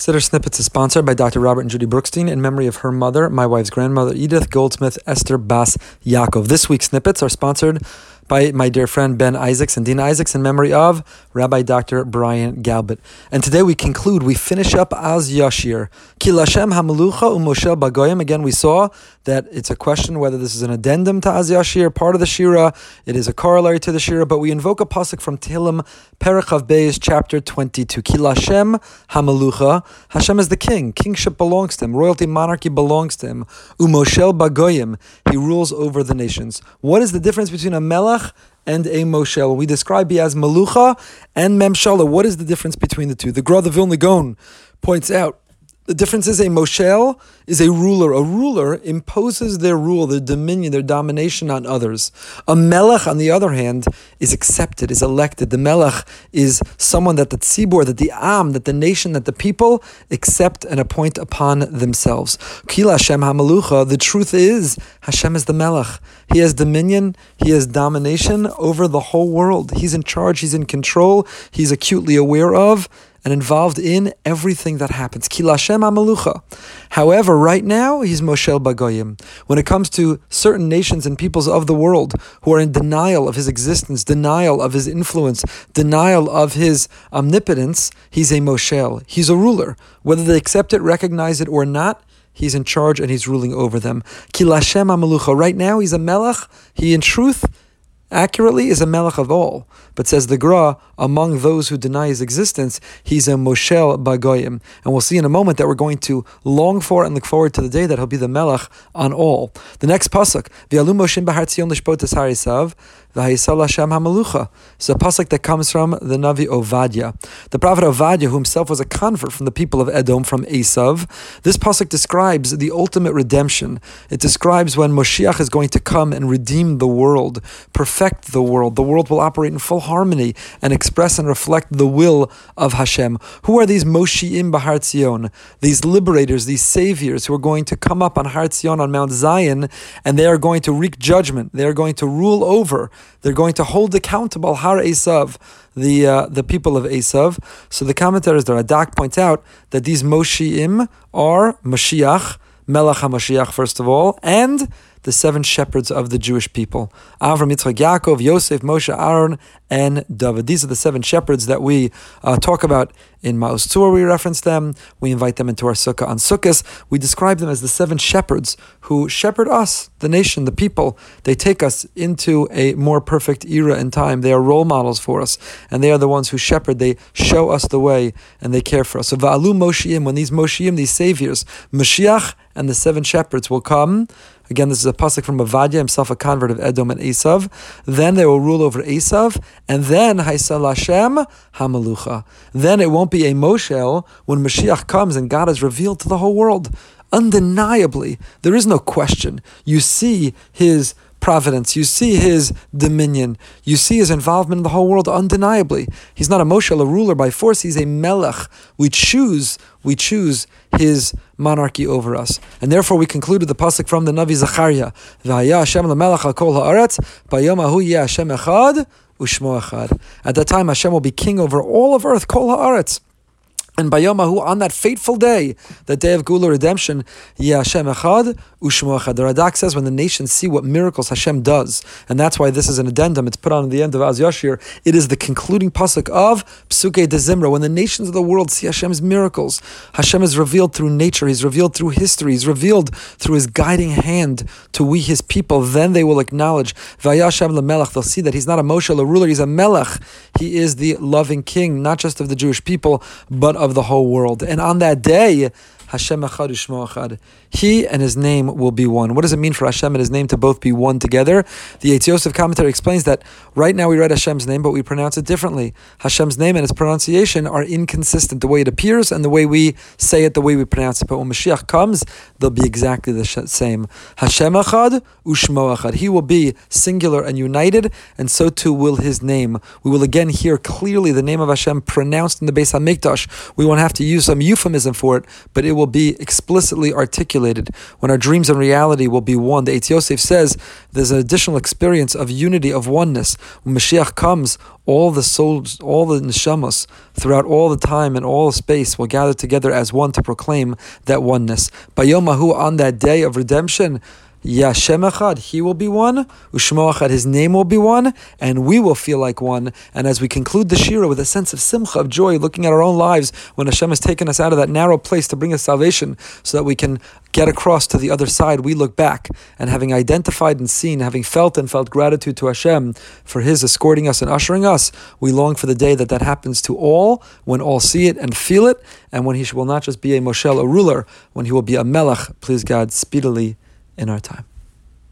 Siddur Snippets is sponsored by Dr. Robert and Judy Brookstein in memory of her mother, my wife's grandmother, Edith Goldsmith Esther Bass Yaakov. This week's snippets are sponsored by my dear friend Ben Isaacs and Dean Isaacs in memory of Rabbi Dr. Brian Galbert. And today we conclude, we finish up Az Yashir. Ki Lashem HaMelucha Umoshel Bagoyim. Again, we saw that it's a question whether this is an addendum to Az Yashir, part of the Shira, it is a corollary to the Shira, but we invoke a pasuk from Tehillim, Perek Chaf Beis, chapter 22. Ki Lashem HaMelucha. Hashem is the king. Kingship belongs to him. Royalty, monarchy belongs to him. Umoshel Bagoyim. He rules over the nations. What is the difference between a melech and a Moshel. When we describe he as Malucha and Memshala, what is the difference between the two? The Gra the points out the difference is a Moshel is a ruler. A ruler imposes their rule, their dominion, their domination on others. A Melech, on the other hand, is accepted, is elected. The Melech is someone that the Tzibor, that the Am, that the nation, that the people accept and appoint upon themselves. Kila Hashem HaMalucha, the truth is, Hashem is the Melech. He has dominion, he has domination over the whole world. He's in charge, he's in control, he's acutely aware of and involved in everything that happens. Kilashem Amalucha. However, right now he's Moshel Bagoyim. When it comes to certain nations and peoples of the world who are in denial of his existence, denial of his influence, denial of his omnipotence, he's a Moshel. He's a ruler. Whether they accept it, recognize it, or not, He's in charge and he's ruling over them. Kilashem Amalucha. Right now, he's a melech. He, in truth, accurately is a melech of all. But says the Gra, among those who deny his existence, he's a Moshel Bagoyim. And we'll see in a moment that we're going to long for and look forward to the day that he'll be the melech on all. The next pasuk, V'alu Moshiim Bahar Tzion Lishpotas Har Esav, V'haisal Hashem HaMalucha. It's a pasuk that comes from the Navi Ovadia. The prophet Ovadia, who himself was a convert from the people of Edom, from Esav, this pasuk describes the ultimate redemption. It describes when Moshiach is going to come and redeem the world, perfect the world. The world will operate in full harmony and express and reflect the will of Hashem. Who are these Moshiim Bahar Tzion? These liberators, these saviors who are going to come up on Har Tzion on Mount Zion, and they are going to wreak judgment. They are going to rule over they're going to hold accountable Har Esav, the uh, the people of Esav. So the commentators, the Radak points out that these Moshiim are Mashiach, Melech HaMashiach, first of all, and the seven shepherds of the Jewish people. Avram, Yitzchak, Yaakov, Yosef, Moshe, Aaron, and David. These are the seven shepherds that we uh, talk about in Ma'oz Tzur. We reference them. We invite them into our sukkah on Sukkot. We describe them as the seven shepherds who shepherd us, the nation, the people. They take us into a more perfect era in time. They are role models for us, and they are the ones who shepherd. They show us the way, and they care for us. So Va'alu Moshiim, when these Moshiim, these saviors, Mashiach and the seven shepherds will come, Again, this is a pasuk from Ovadia, himself a convert of Edom and Esav. Then they will rule over Esav, and then Haisal Hashem Hamalucha. Then it won't be a Moshel when Mashiach comes and God is revealed to the whole world. Undeniably, there is no question. You see his providence. You see his dominion. You see his involvement in the whole world undeniably. He's not a Moshel, a ruler by force. He's a melech. We choose, we choose his monarchy over us. And therefore we concluded the pasuk from the Navi Zachariah. Hashem kol haaretz, Hashem echad, ushmo echad. At that time Hashem will be king over all of earth, kol haaretz. And Bayamahu, on that fateful day, the day of Geula redemption, Hashem Echad, Ushmo Echad. The Radak says when the nations see what miracles Hashem does, and that's why this is an addendum, it's put on at the end of Az Yashir, it is the concluding pasuk of Pesukei D'Zimra. When the nations of the world see Hashem's miracles, Hashem is revealed through nature, He's revealed through history, He's revealed through His guiding hand to we His people, then they will acknowledge, Vayashem Melech. they'll see that He's not a Moshel, a ruler, He's a Melech. He is the loving king, not just of the Jewish people, but of the whole world. And on that day, Hashem Echad. He and his name will be one. What does it mean for Hashem and his name to both be one together? The Eitz Yosef commentary explains that right now we write Hashem's name, but we pronounce it differently. Hashem's name and its pronunciation are inconsistent, the way it appears and the way we say it, the way we pronounce it. But when Mashiach comes, they'll be exactly the same. Hashem Echad Ushmo Echad. He will be singular and united, and so too will his name. We will again hear clearly the name of Hashem pronounced in the Beis Hamikdash. We won't have to use some euphemism for it, but it will be explicitly articulated, when our dreams and reality will be one. The Eitz Yosef says there's an additional experience of unity, of oneness. When Mashiach comes, all the souls, all the neshamos, throughout all the time and all space will gather together as one to proclaim that oneness. Bayomahu, on that day of redemption, Yashem Echad, He will be one. Ushmo Echad, His name will be one, and we will feel like one. And as we conclude the Shira with a sense of simcha, of joy, looking at our own lives when Hashem has taken us out of that narrow place to bring us salvation, so that we can get across to the other side, we look back and having identified and seen, having felt and felt gratitude to Hashem for His escorting us and ushering us, we long for the day that that happens to all, when all see it and feel it, and when He will not just be a Moshel, a ruler, when He will be a Melech, please God, speedily in our time.